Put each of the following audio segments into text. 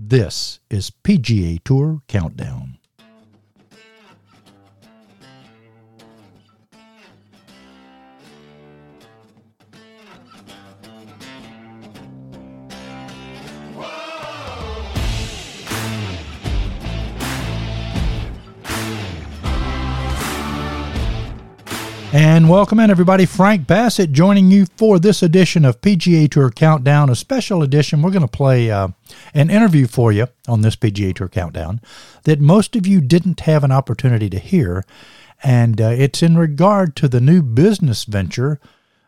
This is PGA Tour Countdown. Welcome in, everybody. Frank Bassett joining you for this edition of PGA Tour Countdown, a special edition. We're going to play uh, an interview for you on this PGA Tour Countdown that most of you didn't have an opportunity to hear. And uh, it's in regard to the new business venture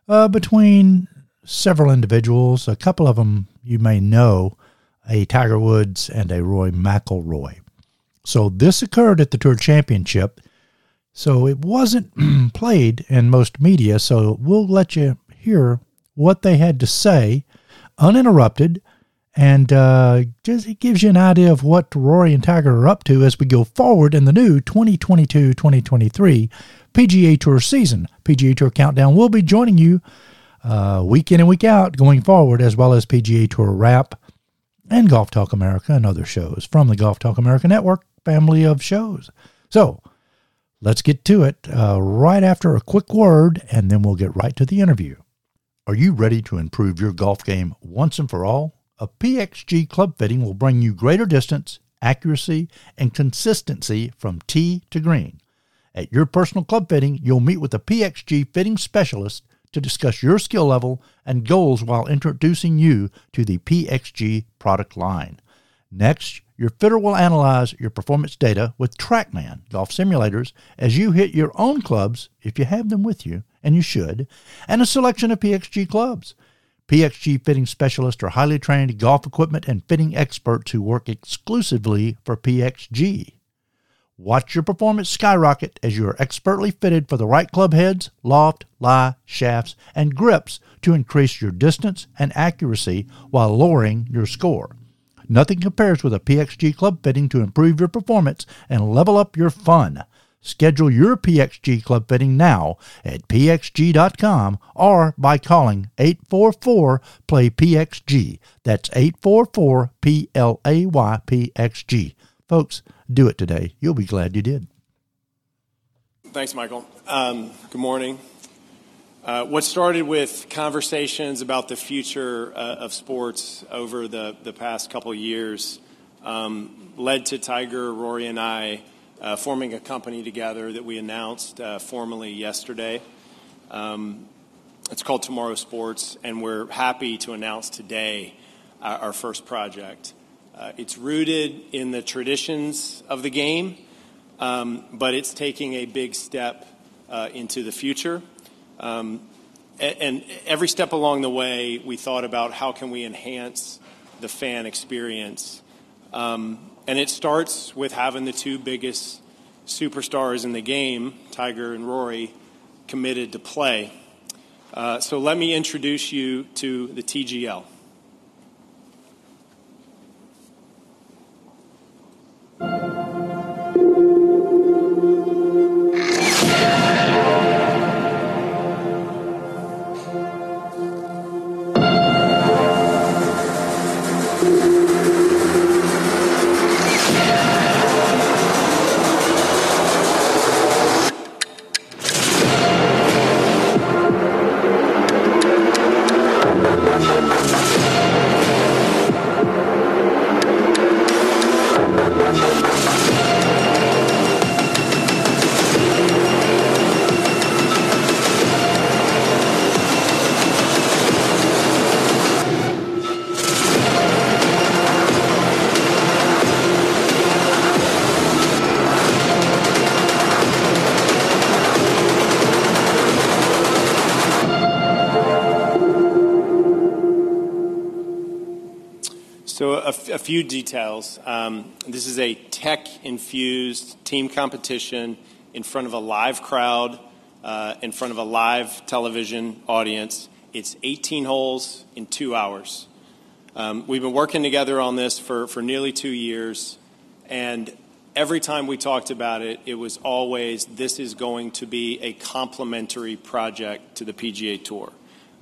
uh, between several individuals. A couple of them you may know, a Tiger Woods and a Rory McIlroy. So this occurred at the Tour Championship so it wasn't played in most media, so we'll let you hear what they had to say uninterrupted. And uh, just it gives you an idea of what Rory and Tiger are up to as we go forward in the new 2022 2023 PGA Tour season. PGA Tour Countdown will be joining you uh, week in and week out going forward, as well as PGA Tour Wrap and Golf Talk America and other shows from the Golf Talk America Network family of shows. So, Let's get to it uh, right after a quick word, and then we'll get right to the interview. Are you ready to improve your golf game once and for all? A PXG club fitting will bring you greater distance, accuracy, and consistency from tee to green. At your personal club fitting, you'll meet with a PXG fitting specialist to discuss your skill level and goals while introducing you to the PXG product line. Next, your fitter will analyze your performance data with TrackMan golf simulators as you hit your own clubs, if you have them with you, and you should, and a selection of PXG clubs. PXG fitting specialists are highly trained golf equipment and fitting experts who work exclusively for PXG. Watch your performance skyrocket as you are expertly fitted for the right club heads, loft, lie, shafts, and grips to increase your distance and accuracy while lowering your score. Nothing compares with a PXG club fitting to improve your performance and level up your fun. Schedule your PXG club fitting now at pxg.com or by calling 844 play PXG. That's 844 P L A Y P X G. Folks, do it today. You'll be glad you did. Thanks, Michael. Um, good morning. Uh, what started with conversations about the future uh, of sports over the, the past couple years um, led to Tiger, Rory, and I uh, forming a company together that we announced uh, formally yesterday. Um, it's called Tomorrow Sports, and we're happy to announce today our first project. Uh, it's rooted in the traditions of the game, um, but it's taking a big step uh, into the future. Um, and every step along the way, we thought about how can we enhance the fan experience. Um, and it starts with having the two biggest superstars in the game, Tiger and Rory, committed to play. Uh, so let me introduce you to the TGL. A, few details. Um, this is a tech infused team competition in front of a live crowd, uh, in front of a live television audience. It's 18 holes in two hours. Um, we've been working together on this for, for nearly two years, and every time we talked about it, it was always this is going to be a complementary project to the PGA Tour.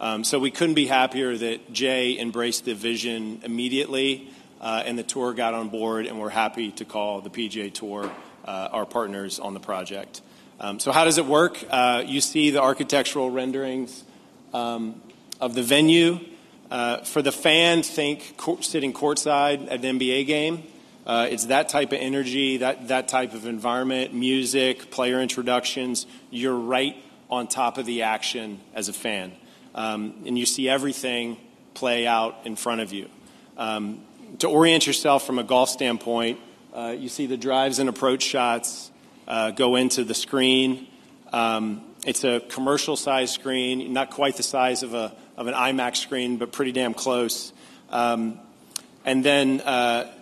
Um, so we couldn't be happier that Jay embraced the vision immediately uh, and the tour got on board, and we're happy to call the PGA Tour uh, our partners on the project. Um, so, how does it work? Uh, you see the architectural renderings um, of the venue. Uh, for the fan, think court, sitting courtside at an NBA game. Uh, it's that type of energy, that, that type of environment, music, player introductions. You're right on top of the action as a fan. Um, and you see everything play out in front of you. Um, to orient yourself from a golf standpoint, uh, you see the drives and approach shots uh, go into the screen. Um, it's a commercial size screen, not quite the size of, a, of an IMAX screen, but pretty damn close. Um, and then uh,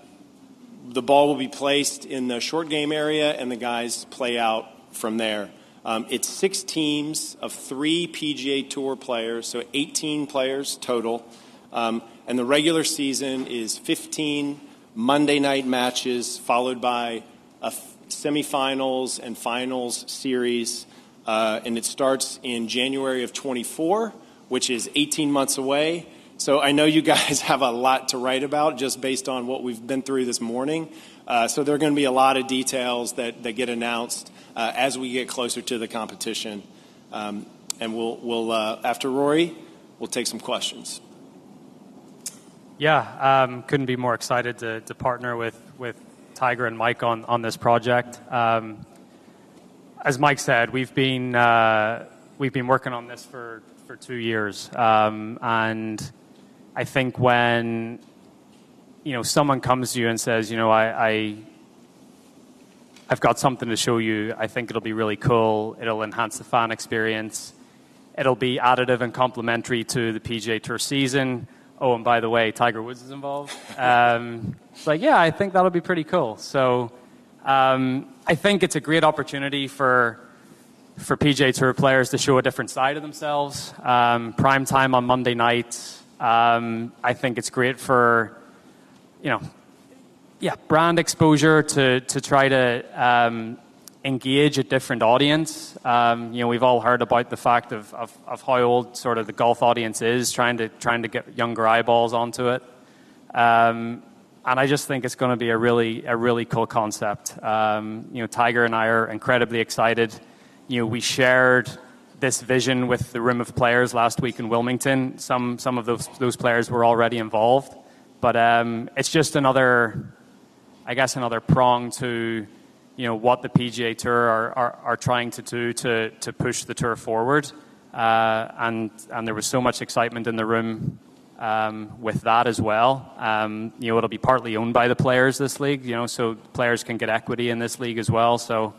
the ball will be placed in the short game area, and the guys play out from there. Um, it's six teams of three PGA Tour players, so 18 players total. Um, and the regular season is 15 Monday night matches, followed by a semifinals and finals series. Uh, and it starts in January of 24, which is 18 months away. So I know you guys have a lot to write about just based on what we've been through this morning. Uh, so there are going to be a lot of details that, that get announced uh, as we get closer to the competition. Um, and we'll, we'll uh, after Rory, we'll take some questions. Yeah, um, couldn't be more excited to, to partner with, with Tiger and Mike on, on this project. Um, as Mike said, we've been, uh, we've been working on this for, for two years. Um, and I think when you know someone comes to you and says, you know, I, I I've got something to show you. I think it'll be really cool. It'll enhance the fan experience. It'll be additive and complementary to the PGA Tour season. Oh, and by the way, Tiger Woods is involved. Um, it's like, yeah, I think that'll be pretty cool. So um, I think it's a great opportunity for for PGA Tour players to show a different side of themselves. Um, prime time on Monday night. Um, I think it's great for, you know, yeah, brand exposure to to try to um, engage a different audience. Um, you know, we've all heard about the fact of, of, of, how old sort of the golf audience is, trying to trying to get younger eyeballs onto it. Um, and I just think it's going to be a really a really cool concept. Um, you know, Tiger and I are incredibly excited. You know, we shared this vision with the room of players last week in Wilmington. Some some of those those players were already involved, but um, it's just another, I guess, another prong to you know what the PGA Tour are, are, are trying to do to, to push the tour forward. Uh, and and there was so much excitement in the room um, with that as well. Um, you know, it'll be partly owned by the players this league. You know, so players can get equity in this league as well. So.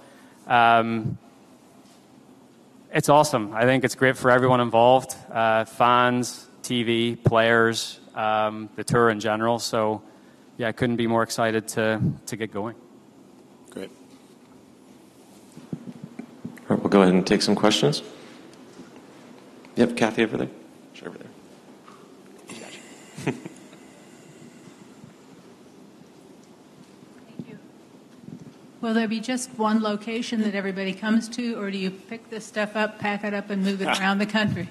Um, it's awesome. I think it's great for everyone involved uh, fans, TV, players, um, the tour in general. So, yeah, I couldn't be more excited to, to get going. All right, we'll go ahead and take some questions. Yep, Kathy over there. Sure, over there. Thank you. Will there be just one location that everybody comes to, or do you pick this stuff up, pack it up, and move it around the country?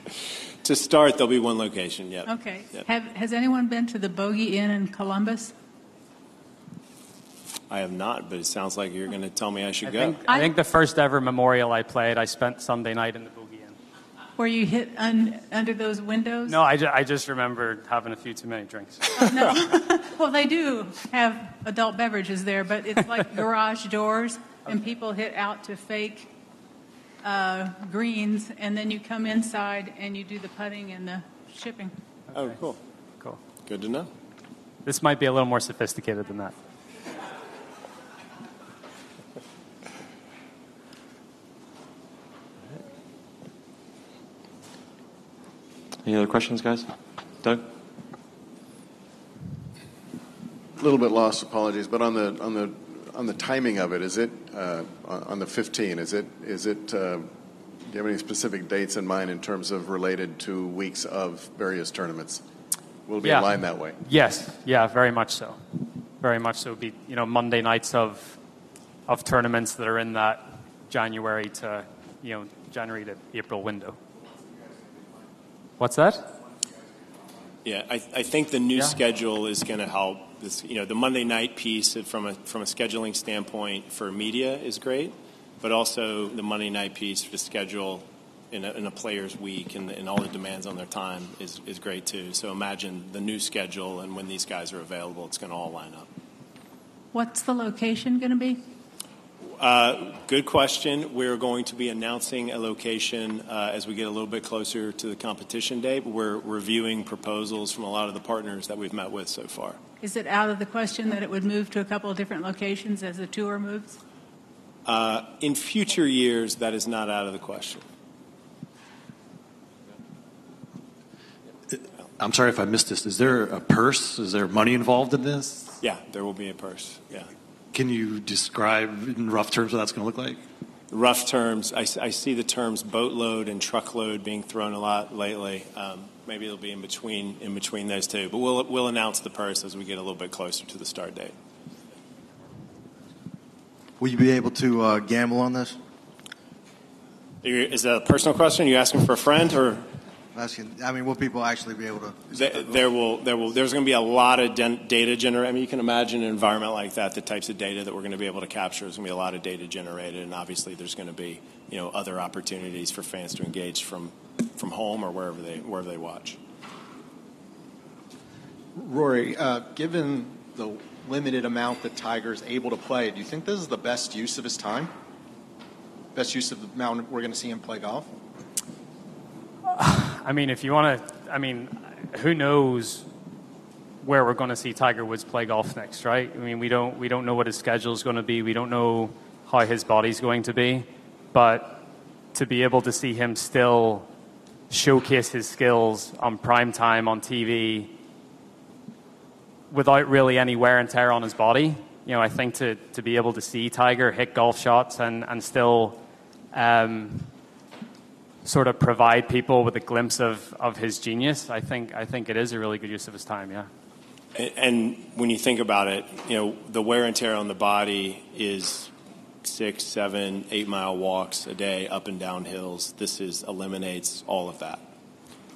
to start, there'll be one location, yeah. Okay. Yep. Have, has anyone been to the Bogey Inn in Columbus? I have not, but it sounds like you're going to tell me I should I go. Think, I think the first ever memorial I played, I spent Sunday night in the Bogey Inn. Were you hit un, under those windows? No, I, ju- I just remember having a few too many drinks. Oh, no. well, they do have adult beverages there, but it's like garage doors, and people hit out to fake uh, greens, and then you come inside and you do the putting and the chipping. Okay. Oh, cool. Cool. Good to know. This might be a little more sophisticated than that. Any other questions, guys? Doug? A little bit lost, apologies, but on the on the on the timing of it, is it uh, on the 15? Is it is it? Uh, do you have any specific dates in mind in terms of related to weeks of various tournaments? Will it be yeah. aligned that way? Yes, yeah, very much so. Very much so. It'll be you know Monday nights of of tournaments that are in that January to you know January to April window. What's that? Yeah, I, I think the new yeah. schedule is going to help this, you know, the Monday night piece from a from a scheduling standpoint for media is great, but also the Monday night piece for the schedule in a, in a player's week and, and all the demands on their time is, is great too. So imagine the new schedule and when these guys are available, it's going to all line up. What's the location going to be? Uh, good question. We're going to be announcing a location uh, as we get a little bit closer to the competition date. We're reviewing proposals from a lot of the partners that we've met with so far. Is it out of the question that it would move to a couple of different locations as the tour moves? Uh, in future years, that is not out of the question. I'm sorry if I missed this. Is there a purse? Is there money involved in this? Yeah, there will be a purse. Yeah. Can you describe in rough terms what that's going to look like? Rough terms, I, I, see the terms boatload and truckload being thrown a lot lately. Um, maybe it'll be in between in between those two, but we'll we'll announce the purse as we get a little bit closer to the start date. Will you be able to uh, gamble on this? Is that a personal question? Are you asking for a friend or? Asking, I mean, will people actually be able to? There, there will, there will, there's going to be a lot of data generated. I mean, you can imagine an environment like that, the types of data that we're going to be able to capture. There's going to be a lot of data generated, and obviously, there's going to be, you know, other opportunities for fans to engage from, from home or wherever they, wherever they watch. Rory, uh, given the limited amount that Tiger's able to play, do you think this is the best use of his time? Best use of the amount we're going to see him play golf? I mean, if you want to, I mean, who knows where we're going to see Tiger Woods play golf next, right? I mean, we don't we don't know what his schedule is going to be. We don't know how his body's going to be, but to be able to see him still showcase his skills on prime time on TV without really any wear and tear on his body, you know, I think to, to be able to see Tiger hit golf shots and and still. Um, sort of provide people with a glimpse of, of his genius, I think I think it is a really good use of his time. Yeah. And when you think about it, you know, the wear and tear on the body is six, seven, eight mile walks a day up and down hills. This is eliminates all of that,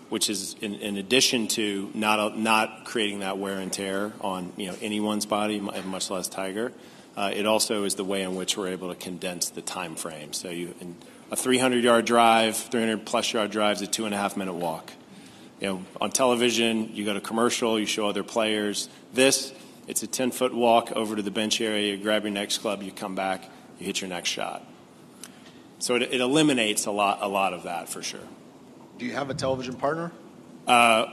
which is in, in addition to not not creating that wear and tear on you know anyone's body, much less Tiger. Uh, it also is the way in which we're able to condense the time frame. So you a 300 yard drive, 300 plus yard drive is a two and a half minute walk. You know, on television, you go to commercial, you show other players. This, it's a 10 foot walk over to the bench area, you grab your next club, you come back, you hit your next shot. So it, it eliminates a lot, a lot of that for sure. Do you have a television partner? Uh,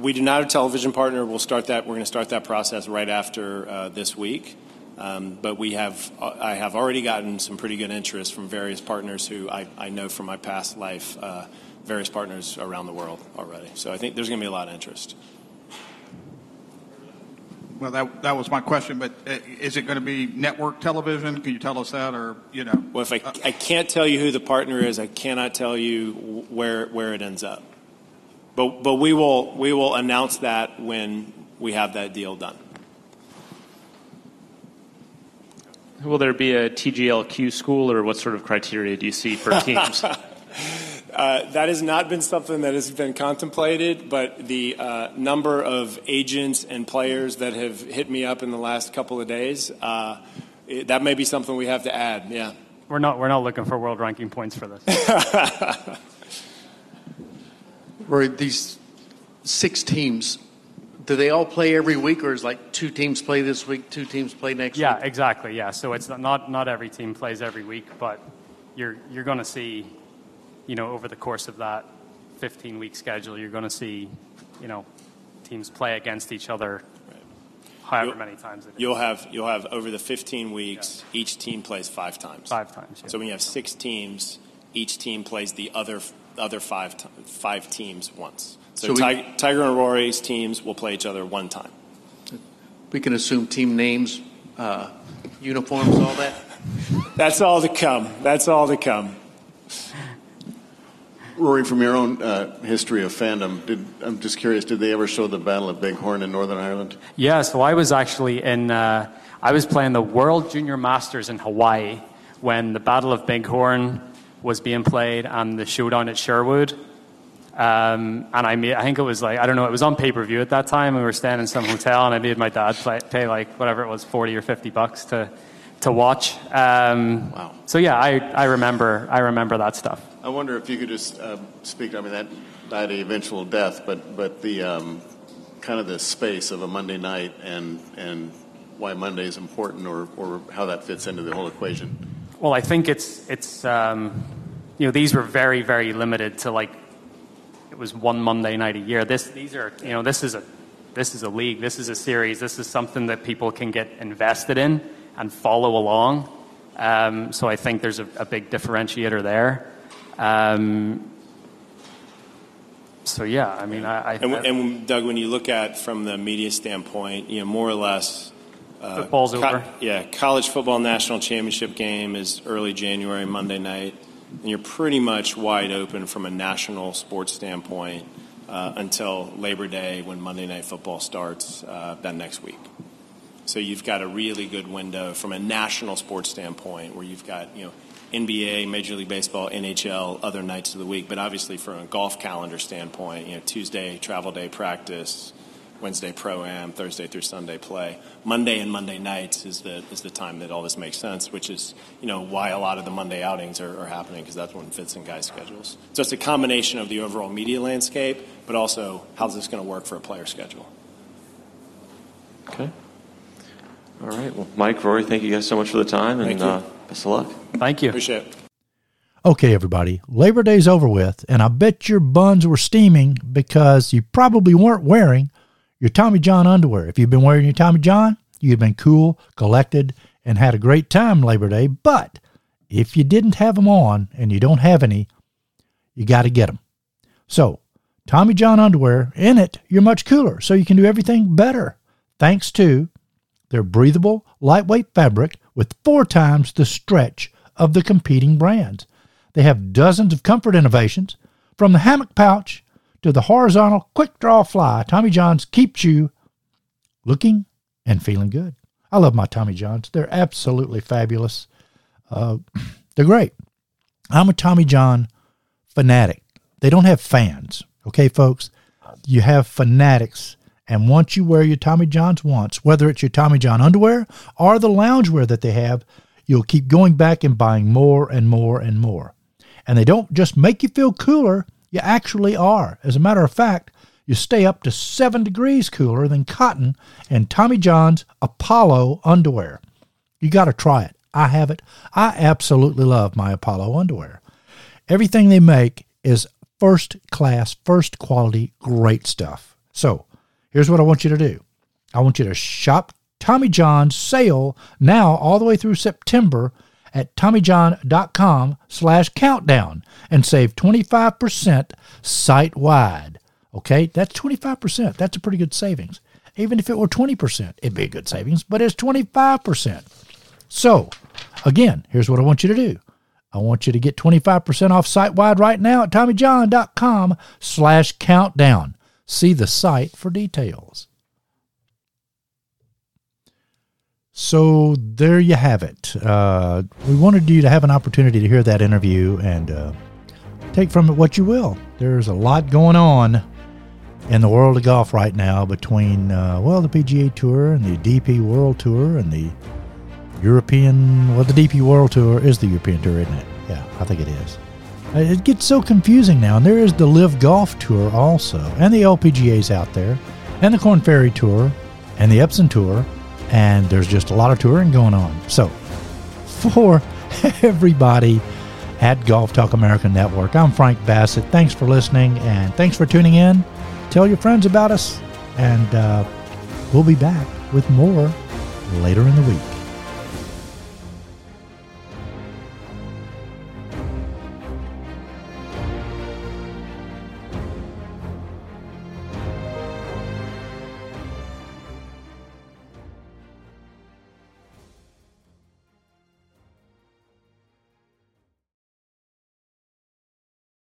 we do not have a television partner. We'll start that. We're going to start that process right after uh, this week. Um, but we have, I have already gotten some pretty good interest from various partners who I, I know from my past life, uh, various partners around the world already. So I think there's going to be a lot of interest. Well, that, that was my question, but uh, is it going to be network television? Can you tell us that, or you know? Well, if I, I can't tell you who the partner is, I cannot tell you where where it ends up. But but we will we will announce that when we have that deal done. Will there be a TGLQ school, or what sort of criteria do you see for teams? uh, that has not been something that has been contemplated, but the uh, number of agents and players that have hit me up in the last couple of days, uh, it, that may be something we have to add. Yeah, we're not we're not looking for world ranking points for this. Rory, these six teams do they all play every week, or is like two teams play this week, two teams play next yeah, week? Yeah, exactly. Yeah, so it's not not every team plays every week, but you're you're going to see, you know, over the course of that 15 week schedule, you're going to see, you know, teams play against each other. However you'll, many times you'll have you'll have over the 15 weeks, yeah. each team plays five times. Five times. Yeah. So when you have six teams, each team plays the other other five five teams once. So, so we, Tiger and Rory's teams will play each other one time. We can assume team names, uh, uniforms, all that. That's all to come. That's all to come. Rory, from your own uh, history of fandom, did, I'm just curious, did they ever show the Battle of Bighorn in Northern Ireland? Yeah, so I was actually in, uh, I was playing the World Junior Masters in Hawaii when the Battle of Bighorn was being played and the showdown at Sherwood Um, and I made, I think it was like, I don't know, it was on pay per view at that time. We were staying in some hotel, and I made my dad play, pay like whatever it was, 40 or 50 bucks to, to watch. Um, wow. So yeah, I, I, remember, I remember that stuff. I wonder if you could just uh, speak, I mean, that died a eventual death, but, but the um, kind of the space of a Monday night and, and why Monday is important or, or how that fits into the whole equation. Well, I think it's, it's um, you know, these were very, very limited to like it was one Monday night a year. This, these are, you know, this is a, this is a league. This is a series. This is something that people can get invested in and follow along. Um, so I think there's a, a big differentiator there. Um, so yeah, I mean, I, I and, and, Doug, when you look at from the media standpoint, you know, more or less, uh, football's co- over. Yeah, college football national championship game is early January, Monday night and you're pretty much wide open from a national sports standpoint uh, until Labor Day when Monday Night Football starts uh, that next week. So you've got a really good window from a national sports standpoint where you've got you know NBA, Major League Baseball, NHL, other nights of the week. But obviously, from a golf calendar standpoint, you know Tuesday travel day practice, Wednesday pro am, Thursday through Sunday play. Monday and Monday nights is the is the time that all this makes sense, which is you know why a lot of the Monday outings are, are happening because that's when it fits in guys' schedules. So it's a combination of the overall media landscape, but also how's this going to work for a player schedule. Okay. All right. Well, Mike, Rory, thank you guys so much for the time, and uh, best of luck. Thank you. Appreciate it. Okay, everybody, Labor Day's over with, and I bet your buns were steaming because you probably weren't wearing your Tommy John underwear. If you've been wearing your Tommy John, you've been cool, collected, and had a great time Labor Day. But if you didn't have them on and you don't have any, you got to get them. So, Tommy John underwear, in it, you're much cooler, so you can do everything better thanks to their breathable, lightweight fabric with four times the stretch of the competing brands. They have dozens of comfort innovations, from the hammock pouch to the horizontal quick draw fly, Tommy John's keeps you looking and feeling good. I love my Tommy Johns. They're absolutely fabulous. Uh, they're great. I'm a Tommy John fanatic. They don't have fans, okay, folks? You have fanatics. And once you wear your Tommy Johns once, whether it's your Tommy John underwear or the loungewear that they have, you'll keep going back and buying more and more and more. And they don't just make you feel cooler, you actually are. As a matter of fact, you stay up to 7 degrees cooler than cotton and Tommy John's Apollo underwear. You got to try it. I have it. I absolutely love my Apollo underwear. Everything they make is first class, first quality, great stuff. So, here's what I want you to do I want you to shop Tommy John's sale now all the way through September at TommyJohn.com slash countdown and save 25% site wide. Okay, that's 25%. That's a pretty good savings. Even if it were 20%, it'd be a good savings, but it's 25%. So, again, here's what I want you to do. I want you to get 25% off site wide right now at TommyJohn.com slash countdown. See the site for details. So there you have it. Uh, we wanted you to have an opportunity to hear that interview and uh, take from it what you will. There's a lot going on in the world of golf right now between, uh, well, the PGA Tour and the DP World Tour and the European, well, the DP World Tour is the European Tour, isn't it? Yeah, I think it is. Uh, it gets so confusing now, and there is the LIV Golf Tour also, and the LPGA's out there, and the Corn Ferry Tour, and the Epson Tour, and there's just a lot of touring going on. So, for everybody at Golf Talk America Network, I'm Frank Bassett. Thanks for listening and thanks for tuning in. Tell your friends about us, and uh, we'll be back with more later in the week.